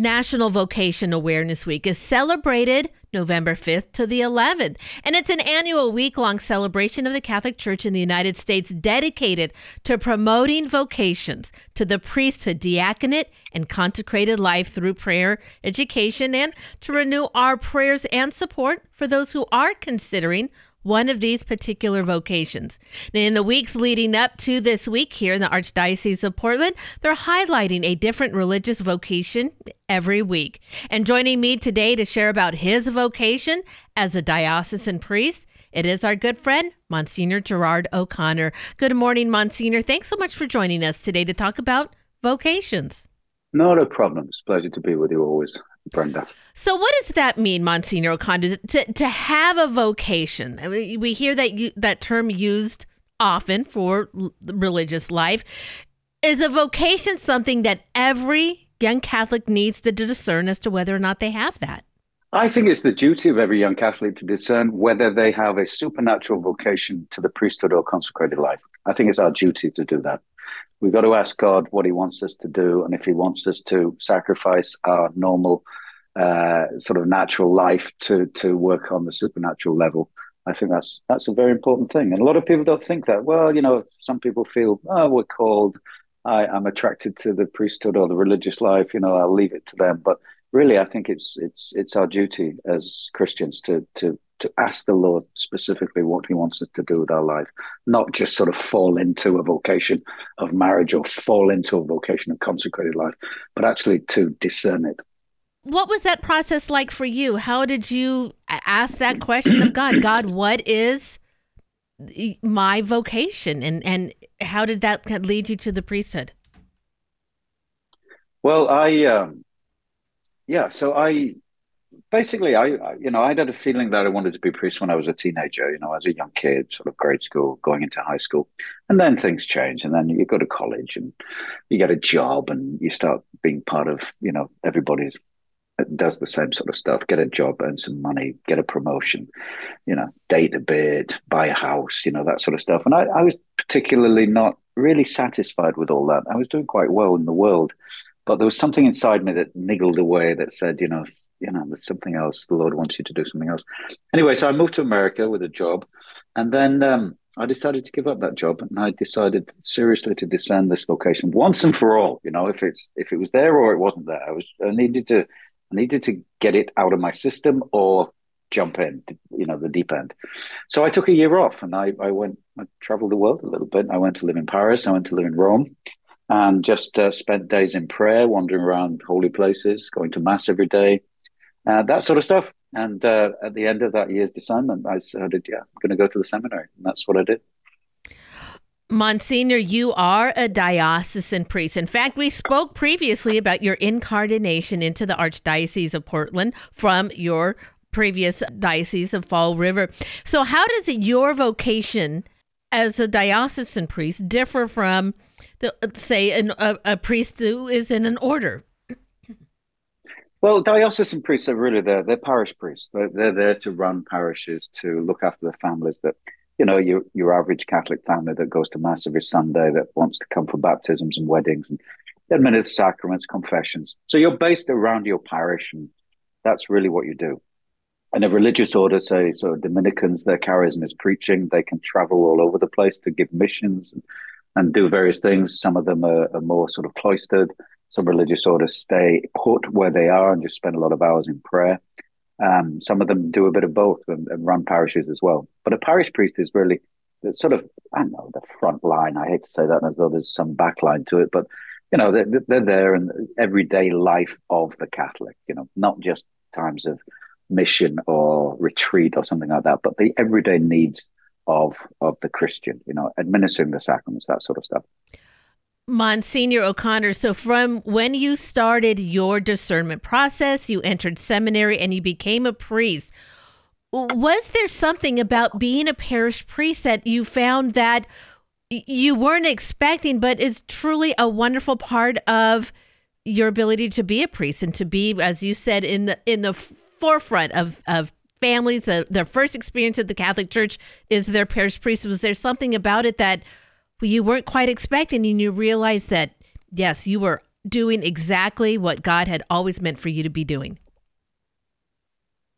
National Vocation Awareness Week is celebrated November 5th to the 11th. And it's an annual week long celebration of the Catholic Church in the United States dedicated to promoting vocations to the priesthood, diaconate, and consecrated life through prayer, education, and to renew our prayers and support for those who are considering one of these particular vocations. in the weeks leading up to this week here in the Archdiocese of Portland, they're highlighting a different religious vocation every week. And joining me today to share about his vocation as a diocesan priest, it is our good friend, Monsignor Gerard O'Connor. Good morning, Monsignor. Thanks so much for joining us today to talk about vocations. Not a problem. It's a pleasure to be with you always. Brenda. So, what does that mean, Monsignor O'Connor, to, to have a vocation? I mean, we hear that you, that term used often for religious life. Is a vocation something that every young Catholic needs to discern as to whether or not they have that? I think it's the duty of every young Catholic to discern whether they have a supernatural vocation to the priesthood or consecrated life. I think it's our duty to do that. We've got to ask God what He wants us to do, and if He wants us to sacrifice our normal, uh, sort of natural life to to work on the supernatural level. I think that's that's a very important thing, and a lot of people don't think that. Well, you know, some people feel, oh, we're called. I, I'm attracted to the priesthood or the religious life. You know, I'll leave it to them. But really, I think it's it's it's our duty as Christians to to to ask the Lord specifically what He wants us to do with our life, not just sort of fall into a vocation of marriage or fall into a vocation of consecrated life, but actually to discern it. What was that process like for you? How did you ask that question of God? God, what is my vocation, and and how did that lead you to the priesthood? Well, I um, yeah, so I basically, I, you know, I had a feeling that I wanted to be a priest when I was a teenager. You know, as a young kid, sort of grade school, going into high school, and then things change, and then you go to college, and you get a job, and you start being part of, you know, everybody's does the same sort of stuff. Get a job, earn some money, get a promotion, you know, date a bit, buy a house, you know, that sort of stuff. And I, I was particularly not really satisfied with all that. I was doing quite well in the world but there was something inside me that niggled away that said, you know, you know, there's something else. The Lord wants you to do something else. Anyway, so I moved to America with a job, and then um, I decided to give up that job, and I decided seriously to discern this vocation once and for all. You know, if it's if it was there or it wasn't there, I was I needed to I needed to get it out of my system or jump in, you know, the deep end. So I took a year off, and I I went I traveled the world a little bit. I went to live in Paris. I went to live in Rome and just uh, spent days in prayer, wandering around holy places, going to mass every day, uh, that sort of stuff. And uh, at the end of that year's discernment, I decided, yeah, I'm going to go to the seminary, and that's what I did. Monsignor, you are a diocesan priest. In fact, we spoke previously about your incardination into the Archdiocese of Portland from your previous diocese of Fall River. So, how does your vocation as a diocesan priest differ from the, uh, say an, a, a priest who is in an order? Well, diocesan priests are really there. They're parish priests. They're, they're there to run parishes, to look after the families that, you know, your your average Catholic family that goes to mass every Sunday, that wants to come for baptisms and weddings and administer sacraments, confessions. So you're based around your parish, and that's really what you do. And a religious order, say, so Dominicans, their charism is preaching. They can travel all over the place to give missions and and do various things. Some of them are, are, more sort of cloistered. Some religious orders stay put where they are and just spend a lot of hours in prayer. Um, some of them do a bit of both and, and, run parishes as well. But a parish priest is really sort of, I don't know, the front line. I hate to say that as though there's some backline to it, but you know, they're, they're there in the everyday life of the Catholic, you know, not just times of mission or retreat or something like that, but the everyday needs of of the Christian, you know, administering the sacraments, that sort of stuff. Monsignor O'Connor, so from when you started your discernment process, you entered seminary and you became a priest. Was there something about being a parish priest that you found that you weren't expecting, but is truly a wonderful part of your ability to be a priest and to be, as you said, in the in the forefront of of families, uh, their first experience at the Catholic Church is their parish priest. Was there something about it that you weren't quite expecting and you realized that, yes, you were doing exactly what God had always meant for you to be doing?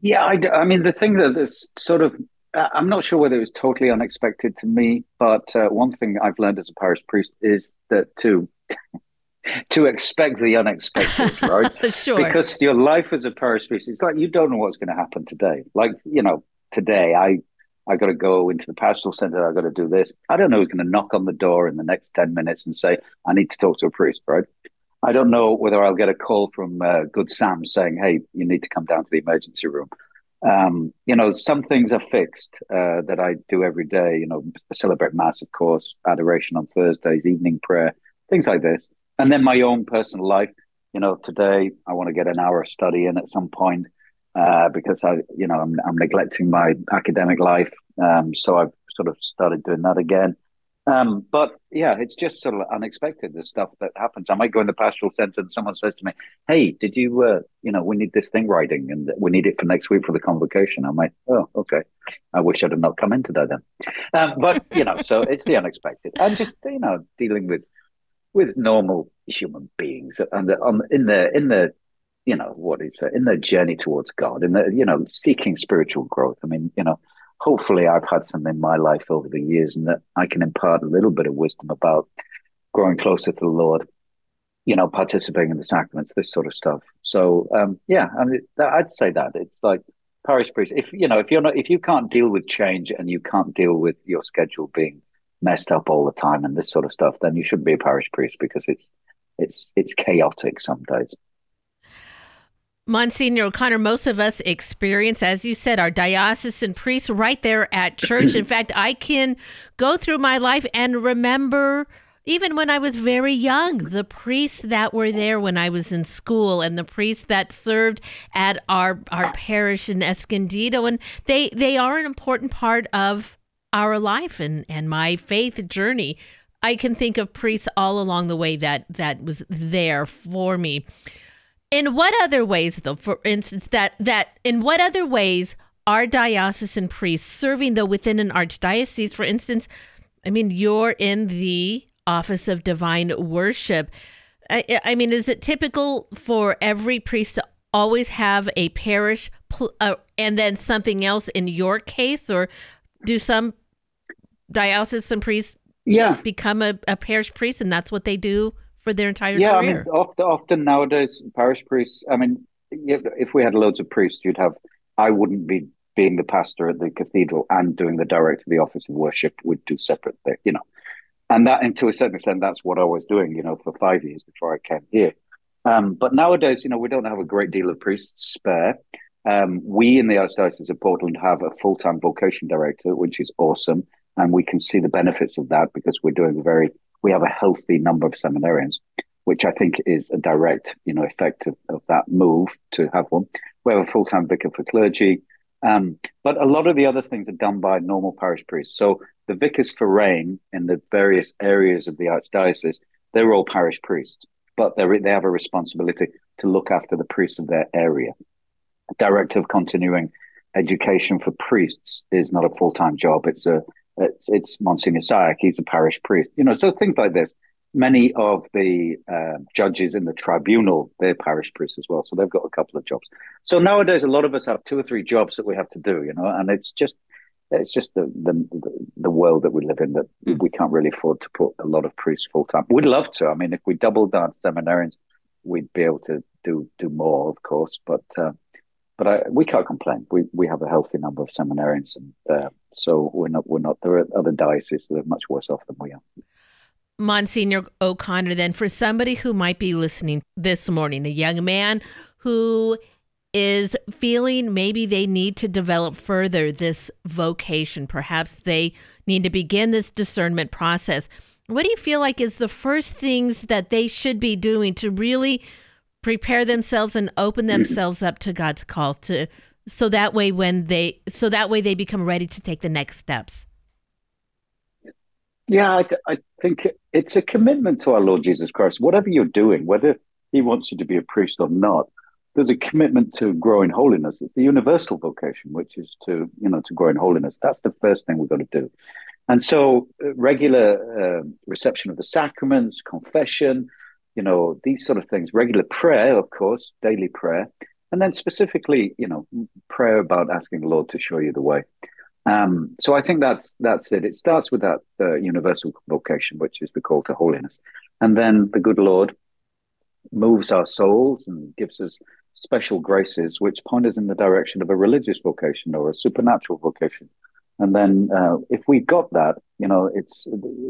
Yeah, I, I mean, the thing that is sort of, I'm not sure whether it was totally unexpected to me, but uh, one thing I've learned as a parish priest is that to to expect the unexpected, right? sure. Because your life as a parish priest, it's like you don't know what's going to happen today. Like you know, today I I got to go into the pastoral center. I got to do this. I don't know who's going to knock on the door in the next ten minutes and say I need to talk to a priest, right? I don't know whether I'll get a call from uh, Good Sam saying, "Hey, you need to come down to the emergency room." Um, you know, some things are fixed uh, that I do every day. You know, celebrate mass, of course, adoration on Thursdays, evening prayer, things like this, and then my own personal life. You know, today I want to get an hour of study in at some point uh, because I, you know, I'm, I'm neglecting my academic life. Um, so I've sort of started doing that again. Um, but yeah, it's just sort of unexpected the stuff that happens. I might go in the pastoral center and someone says to me, "Hey, did you, uh, you know, we need this thing writing and we need it for next week for the convocation." I'm like, "Oh, okay. I wish I'd have not come into that then." Um, but you know, so it's the unexpected and just you know dealing with with normal human beings and on in the in the you know what is in their journey towards God in the you know seeking spiritual growth. I mean, you know hopefully I've had some in my life over the years and that I can impart a little bit of wisdom about growing closer to the Lord, you know, participating in the sacraments, this sort of stuff. So, um, yeah, I mean, I'd say that it's like parish priest. If, you know, if you're not, if you can't deal with change and you can't deal with your schedule being messed up all the time and this sort of stuff, then you shouldn't be a parish priest because it's, it's, it's chaotic some days. Monsignor O'Connor, most of us experience, as you said, our diocesan priests right there at church. In fact, I can go through my life and remember, even when I was very young, the priests that were there when I was in school and the priests that served at our, our parish in Escondido. And they, they are an important part of our life and, and my faith journey. I can think of priests all along the way that that was there for me. In what other ways, though, for instance, that that in what other ways are diocesan priests serving though within an archdiocese? For instance, I mean, you're in the office of divine worship. I, I mean, is it typical for every priest to always have a parish pl- uh, and then something else in your case, or do some diocesan priests yeah become a, a parish priest and that's what they do for their entire yeah, career. I mean, often, often nowadays, parish priests. I mean, if we had loads of priests, you'd have. I wouldn't be being the pastor at the cathedral and doing the director of the office of worship. We'd do separate things, you know. And that, and to a certain extent, that's what I was doing, you know, for five years before I came here. Um, but nowadays, you know, we don't have a great deal of priests spare. Um, we in the Archdiocese of Portland have a full time vocation director, which is awesome. And we can see the benefits of that because we're doing a very we have a healthy number of seminarians, which I think is a direct, you know, effect of, of that move to have one. We have a full time vicar for clergy, um, but a lot of the other things are done by normal parish priests. So the vicars forane in the various areas of the archdiocese, they're all parish priests, but they they have a responsibility to look after the priests of their area. Director of continuing education for priests is not a full time job; it's a it's, it's Monsignor Sayak. He's a parish priest. You know, so things like this. Many of the uh, judges in the tribunal, they're parish priests as well. So they've got a couple of jobs. So nowadays, a lot of us have two or three jobs that we have to do, you know, and it's just it's just the the, the world that we live in that mm. we can't really afford to put a lot of priests full time. We'd love to. I mean, if we doubled down seminarians, we'd be able to do do more, of course. But uh, but I, we can't complain. We we have a healthy number of seminarians, and uh, so we're not we're not. There are other dioceses that are much worse off than we are. Monsignor O'Connor, then for somebody who might be listening this morning, a young man who is feeling maybe they need to develop further this vocation, perhaps they need to begin this discernment process. What do you feel like is the first things that they should be doing to really prepare themselves and open themselves up to God's call to so that way when they so that way they become ready to take the next steps. Yeah I, I think it's a commitment to our lord jesus christ. Whatever you're doing whether he wants you to be a priest or not there's a commitment to grow in holiness. It's the universal vocation which is to you know to grow in holiness. That's the first thing we've got to do. And so uh, regular uh, reception of the sacraments confession you know, these sort of things. Regular prayer, of course, daily prayer, and then specifically, you know, prayer about asking the Lord to show you the way. Um, so I think that's that's it. It starts with that uh, universal vocation, which is the call to holiness, and then the good Lord moves our souls and gives us special graces, which point us in the direction of a religious vocation or a supernatural vocation. And then, uh, if we've got that, you know, it's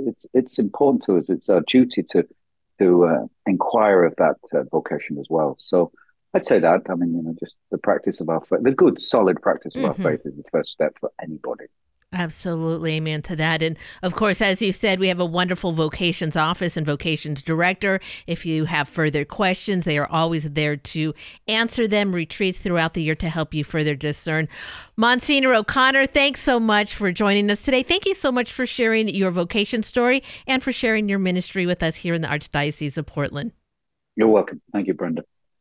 it's it's important to us. It's our duty to to uh, inquire of that uh, vocation as well. So I'd say that. I mean, you know, just the practice of our faith, the good, solid practice of mm-hmm. our faith is the first step for anybody. Absolutely. Amen to that. And of course, as you said, we have a wonderful vocations office and vocations director. If you have further questions, they are always there to answer them, retreats throughout the year to help you further discern. Monsignor O'Connor, thanks so much for joining us today. Thank you so much for sharing your vocation story and for sharing your ministry with us here in the Archdiocese of Portland. You're welcome. Thank you, Brenda.